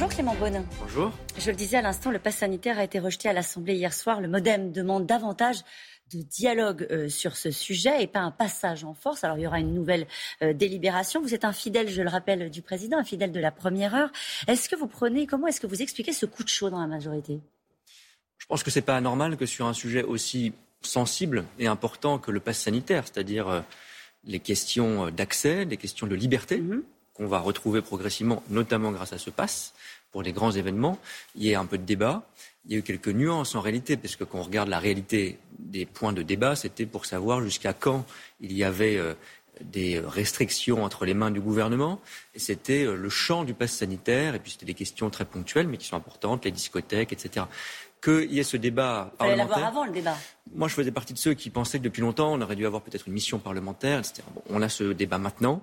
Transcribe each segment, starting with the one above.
Bonjour Clément Beaune. Bonjour. Je le disais à l'instant, le pass sanitaire a été rejeté à l'Assemblée hier soir. Le Modem demande davantage de dialogue euh, sur ce sujet et pas un passage en force. Alors il y aura une nouvelle euh, délibération. Vous êtes un fidèle, je le rappelle, du président, un fidèle de la première heure. Est-ce que vous prenez, comment est-ce que vous expliquez ce coup de chaud dans la majorité? Je pense que c'est pas anormal que sur un sujet aussi sensible et important que le pass sanitaire, c'est-à-dire euh, les questions d'accès, les questions de liberté, mm-hmm. Qu'on va retrouver progressivement, notamment grâce à ce pass, pour les grands événements, il y ait un peu de débat il y a eu quelques nuances en réalité, parce que quand on regarde la réalité des points de débat, c'était pour savoir jusqu'à quand il y avait euh, des restrictions entre les mains du gouvernement, et c'était euh, le champ du pass sanitaire, et puis c'était des questions très ponctuelles, mais qui sont importantes, les discothèques, etc. Qu'il y ait ce débat parlementaire. Il fallait l'avoir avant le débat. Moi, je faisais partie de ceux qui pensaient que depuis longtemps, on aurait dû avoir peut-être une mission parlementaire, etc. Bon, on a ce débat maintenant.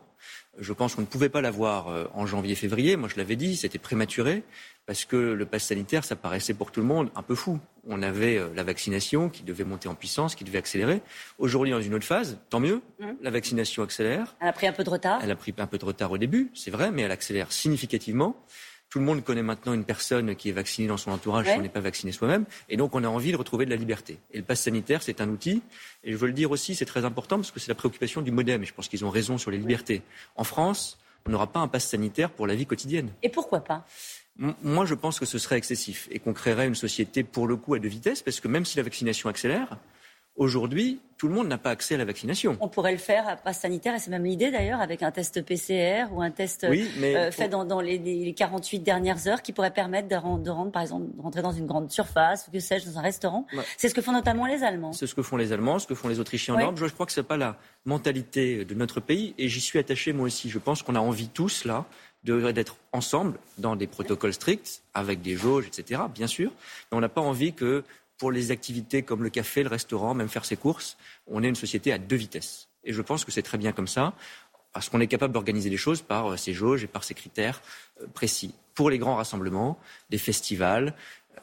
Je pense qu'on ne pouvait pas l'avoir euh, en janvier-février. Moi, je l'avais dit, c'était prématuré parce que le pass sanitaire, ça paraissait pour tout le monde un peu fou. On avait euh, la vaccination qui devait monter en puissance, qui devait accélérer. Aujourd'hui, dans une autre phase, tant mieux. Mmh. La vaccination accélère. Elle a pris un peu de retard. Elle a pris un peu de retard au début, c'est vrai, mais elle accélère significativement. Tout le monde connaît maintenant une personne qui est vaccinée dans son entourage si on n'est pas vacciné soi-même. Et donc, on a envie de retrouver de la liberté. Et le pass sanitaire, c'est un outil. Et je veux le dire aussi, c'est très important parce que c'est la préoccupation du modem. Et je pense qu'ils ont raison sur les libertés. En France, on n'aura pas un pass sanitaire pour la vie quotidienne. Et pourquoi pas? Moi, je pense que ce serait excessif et qu'on créerait une société, pour le coup, à deux vitesses, parce que même si la vaccination accélère, Aujourd'hui, tout le monde n'a pas accès à la vaccination. On pourrait le faire à passe sanitaire, et c'est même l'idée d'ailleurs, avec un test PCR ou un test euh, fait dans, les, 48 dernières heures qui pourrait permettre de rendre, par exemple, de rentrer dans une grande surface ou que sais-je, dans un restaurant. C'est ce que font notamment les Allemands. C'est ce que font les Allemands, ce que font les Autrichiens en Europe. Je, crois que ce n'est pas la mentalité de notre pays et j'y suis attaché moi aussi. Je pense qu'on a envie tous, là, d'être ensemble dans des protocoles stricts, avec des jauges, etc., bien sûr. Mais on n'a pas envie que pour les activités comme le café, le restaurant, même faire ses courses, on est une société à deux vitesses. Et je pense que c'est très bien comme ça, parce qu'on est capable d'organiser les choses par euh, ces jauges et par ces critères euh, précis. Pour les grands rassemblements, des festivals,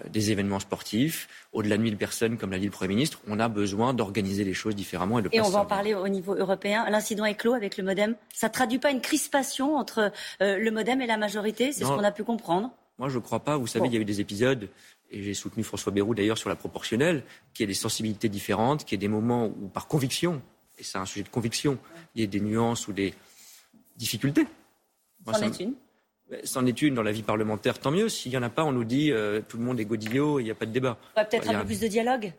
euh, des événements sportifs, au-delà de 1000 personnes, comme l'a dit le Premier ministre, on a besoin d'organiser les choses différemment. Et, et on va en parler au niveau européen. L'incident est clos avec le modem. Ça ne traduit pas une crispation entre le modem et la majorité C'est ce qu'on a pu comprendre Moi, je ne crois pas. Vous savez, il y a eu des épisodes et j'ai soutenu François Bayrou d'ailleurs sur la proportionnelle, qu'il y ait des sensibilités différentes, qu'il y ait des moments où, par conviction, et c'est un sujet de conviction, il y ait des nuances ou des difficultés. C'en est une C'en est une dans la vie parlementaire, tant mieux. S'il n'y en a pas, on nous dit euh, tout le monde est godillot et il n'y a pas de débat. Peut-être un peu plus de dialogue?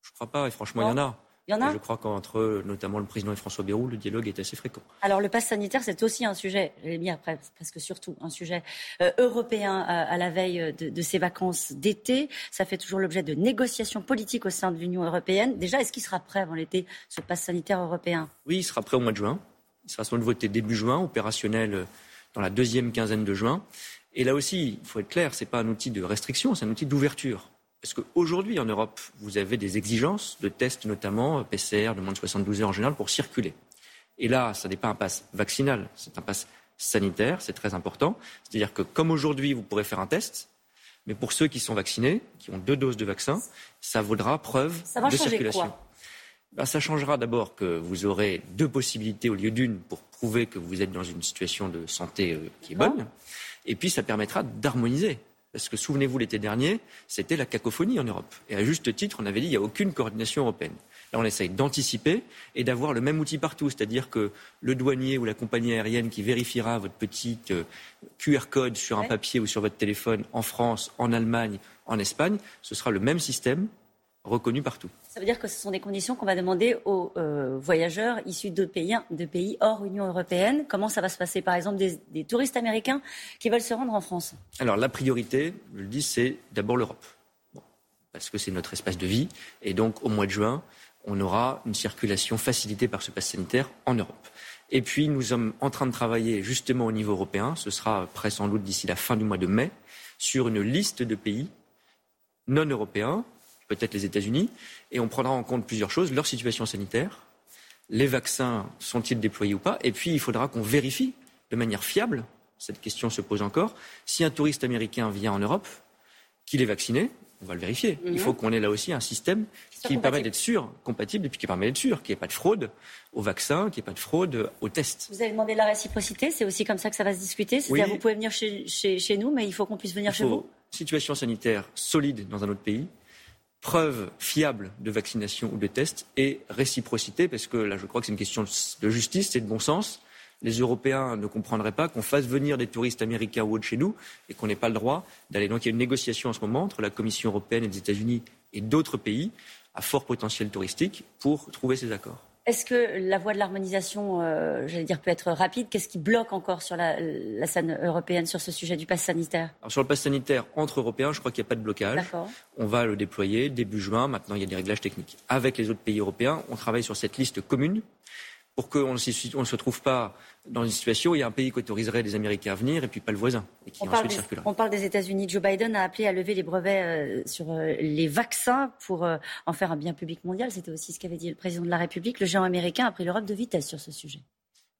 Je ne crois pas, et franchement, il y en a. Il y en a Je crois qu'entre notamment le président et François Bayrou, le dialogue est assez fréquent. Alors le pass sanitaire, c'est aussi un sujet, j'ai mis après, presque surtout un sujet euh, européen à, la veille de, ces vacances d'été. Ça fait toujours l'objet de négociations politiques au sein de l'Union européenne. Déjà, est-ce qu'il sera prêt avant l'été, ce pass sanitaire européen? Oui, il sera prêt au mois de juin. Il sera sans doute voté début juin, opérationnel euh, dans la deuxième quinzaine de juin. Et là aussi, il faut être clair, ce n'est pas un outil de restriction, c'est un outil d'ouverture. Parce qu'aujourd'hui, en Europe, vous avez des exigences de tests, notamment PCR de moins de 72 heures en général, pour circuler? Et là, ce n'est pas un pass vaccinal, c'est un pass sanitaire, c'est très important. C'est-à-dire que comme aujourd'hui, vous pourrez faire un test, mais pour ceux qui sont vaccinés, qui ont deux doses de vaccin, ça vaudra preuve ça va de changer circulation. Quoi ben, ça changera d'abord que vous aurez deux possibilités au lieu d'une pour prouver que vous êtes dans une situation de santé euh, qui est bonne. Et puis, ça permettra d'harmoniser parce que souvenez-vous, l'été dernier, c'était la cacophonie en Europe. Et à juste titre, on avait dit qu'il n'y a aucune coordination européenne. Là, on essaye d'anticiper et d'avoir le même outil partout, c'est-à-dire que le douanier ou la compagnie aérienne qui vérifiera votre petit euh, QR code sur un papier ou sur votre téléphone en France, en Allemagne, en Espagne, ce sera le même système reconnu partout. Ça veut dire que ce sont des conditions qu'on va demander aux euh, voyageurs issus d'autres pays, de pays hors Union européenne. Comment ça va se passer? Par exemple, des, touristes américains qui veulent se rendre en France Alors, la priorité, je le dis, c'est d'abord l'Europe. parce que c'est notre espace de vie. Et donc, au mois de juin, on aura une circulation facilitée par ce pass sanitaire en Europe. Et puis, nous sommes en train de travailler justement au niveau européen, ce sera prêt sans doute d'ici la fin du mois de mai, sur une liste de pays non européens peut-être les États-Unis, et on prendra en compte plusieurs choses, leur situation sanitaire, les vaccins sont-ils déployés ou pas, et puis il faudra qu'on vérifie de manière fiable, cette question se pose encore, si un touriste américain vient en Europe, qu'il est vacciné, on va le vérifier. Il faut mhm. qu'on ait là aussi un système qui permet d'être sûr, compatible, et puis qui permet d'être sûr qu'il n'y ait pas de fraude au vaccin, qu'il n'y ait pas de fraude aux tests. Vous avez demandé la réciprocité, c'est aussi comme ça que ça va se discuter C'est-à-dire vous pouvez venir chez, chez, nous, mais il faut qu'on puisse venir chez vous Situation sanitaire solide dans un autre pays, preuve fiable de vaccination ou de test, et réciprocité, parce que là je crois que c'est une question de justice et de bon sens les Européens ne comprendraient pas qu'on fasse venir des touristes américains ou autres chez nous et qu'on n'ait pas le droit d'aller. Donc il y a une négociation en ce moment entre la Commission européenne et les États-Unis et d'autres pays à fort potentiel touristique pour trouver ces accords. Est-ce que la voie de l'harmonisation, euh, j'allais dire, peut être rapide? Qu'est-ce qui bloque encore sur la, scène européenne sur ce sujet du pass sanitaire? Sur le pass sanitaire, entre Européens, je crois qu'il n'y a pas de blocage. On va le déployer début juin. Maintenant, il y a des réglages techniques. Avec les autres pays européens, on travaille sur cette liste commune pour qu'on ne se trouve pas dans une situation où il y a un pays qui autoriserait les Américains à venir et puis pas le voisin. Et qui on, parle des, on parle des États-Unis. Joe Biden a appelé à lever les brevets euh, sur euh, les vaccins pour euh, en faire un bien public mondial. C'était aussi ce qu'avait dit le président de la République. Le géant américain a pris l'Europe de vitesse sur ce sujet.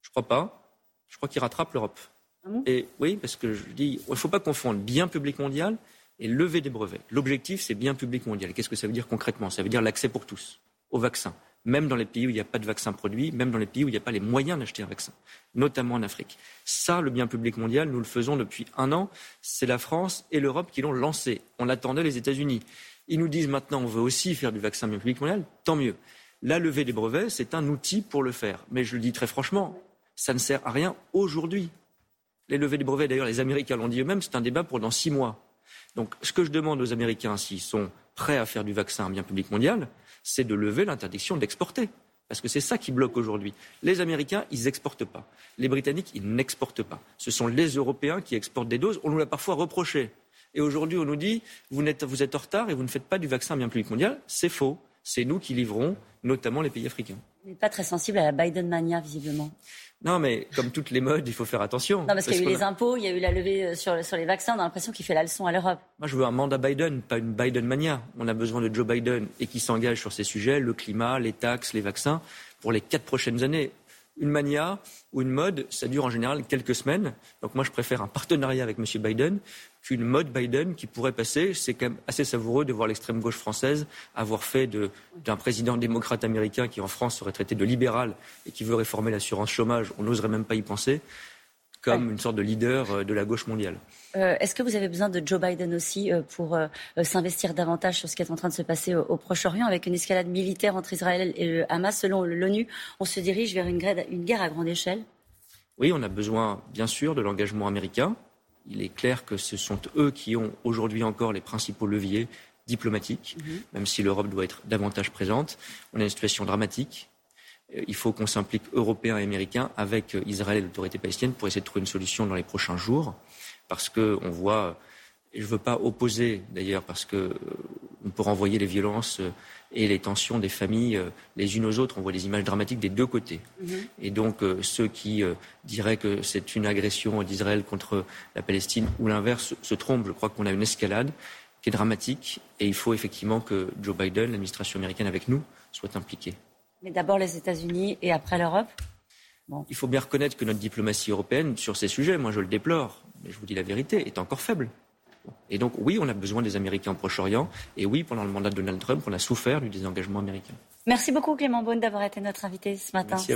Je crois pas. Je crois qu'il rattrape l'Europe. Ah et oui, parce que je dis, il ne faut pas confondre bien public mondial et lever des brevets. L'objectif, c'est bien public mondial. Qu'est-ce que ça veut dire concrètement? Ça veut dire l'accès pour tous au vaccin même dans les pays où il n'y a pas de vaccin produit, même dans les pays où il n'y a pas les moyens d'acheter un vaccin, notamment en Afrique. Ça, le bien public mondial, nous le faisons depuis un an. C'est la France et l'Europe qui l'ont lancé. On l'attendait les États-Unis. Ils nous disent maintenant on veut aussi faire du vaccin bien public mondial, tant mieux. La levée des brevets, c'est un outil pour le faire. Mais je le dis très franchement, ça ne sert à rien aujourd'hui. Les levées des brevets, d'ailleurs, les Américains l'ont dit eux-mêmes, c'est un débat pour dans six mois. Donc, ce que je demande aux Américains, s'ils sont prêts à faire du vaccin bien public mondial, c'est de lever l'interdiction d'exporter. Parce que c'est ça qui bloque aujourd'hui. Les Américains, ils n'exportent pas. Les Britanniques, ils n'exportent pas. Ce sont les Européens qui exportent des doses. On nous l'a parfois reproché. Et aujourd'hui, on nous dit, vous êtes, en retard et vous ne faites pas du vaccin bien public mondial. C'est faux. C'est nous qui livrons, notamment les pays africains. Vous n'êtes pas très sensible à la Biden mania, visiblement. Non, mais comme toutes les modes, il faut faire attention. Non, parce, qu'il y a eu les impôts, il y a eu la levée euh, sur, sur les vaccins. On a l'impression qu'il fait la leçon à l'Europe. Moi, je veux un mandat Biden, pas une Biden mania. On a besoin de Joe Biden et qui s'engage sur ces sujets, le climat, les taxes, les vaccins, pour les quatre prochaines années. Une mania ou une mode, ça dure en général quelques semaines. Donc moi, je préfère un partenariat avec M. Biden qu'une mode Biden qui pourrait passer. C'est quand même assez savoureux de voir l'extrême gauche française avoir fait d'un président démocrate américain qui en France serait traité de libéral et qui veut réformer l'assurance chômage, on n'oserait même pas y penser, comme une sorte de leader euh, de la gauche mondiale. Euh, est-ce que vous avez besoin de Joe Biden aussi euh, pour s'investir davantage sur ce qui est en train de se passer au, Proche-Orient avec une escalade militaire entre Israël et le Hamas? Selon l'ONU, on se dirige vers une guerre à grande échelle Oui, on a besoin bien sûr de l'engagement américain il est clair que ce sont eux qui ont aujourd'hui encore les principaux leviers diplomatiques, mhm. même si l'Europe doit être davantage présente. On a une situation dramatique. Euh, il faut qu'on s'implique européens et américains avec euh, Israël et l'autorité palestinienne pour essayer de trouver une solution dans les prochains jours, parce qu'on voit et je ne veux pas opposer d'ailleurs parce qu'on euh, peut renvoyer les violences euh, et les tensions des familles euh, les unes aux autres. On voit des images dramatiques des deux côtés. Mhm. Et donc ceux qui diraient que c'est une agression d'Israël contre la Palestine ou l'inverse se trompent. Je crois qu'on a une escalade qui est dramatique et il faut effectivement que Joe Biden, l'administration américaine avec nous, soit impliquée. Mais d'abord les États-Unis et après l'Europe Il faut bien reconnaître que notre diplomatie européenne sur ces sujets, moi je le déplore, mais je vous dis la vérité, est encore faible. Et donc, oui, on a besoin des Américains au Proche-Orient. Et oui, pendant le mandat de Donald Trump, on a souffert du désengagement américain. Merci beaucoup, Clément Beaune, d'avoir été notre invité ce matin. Merci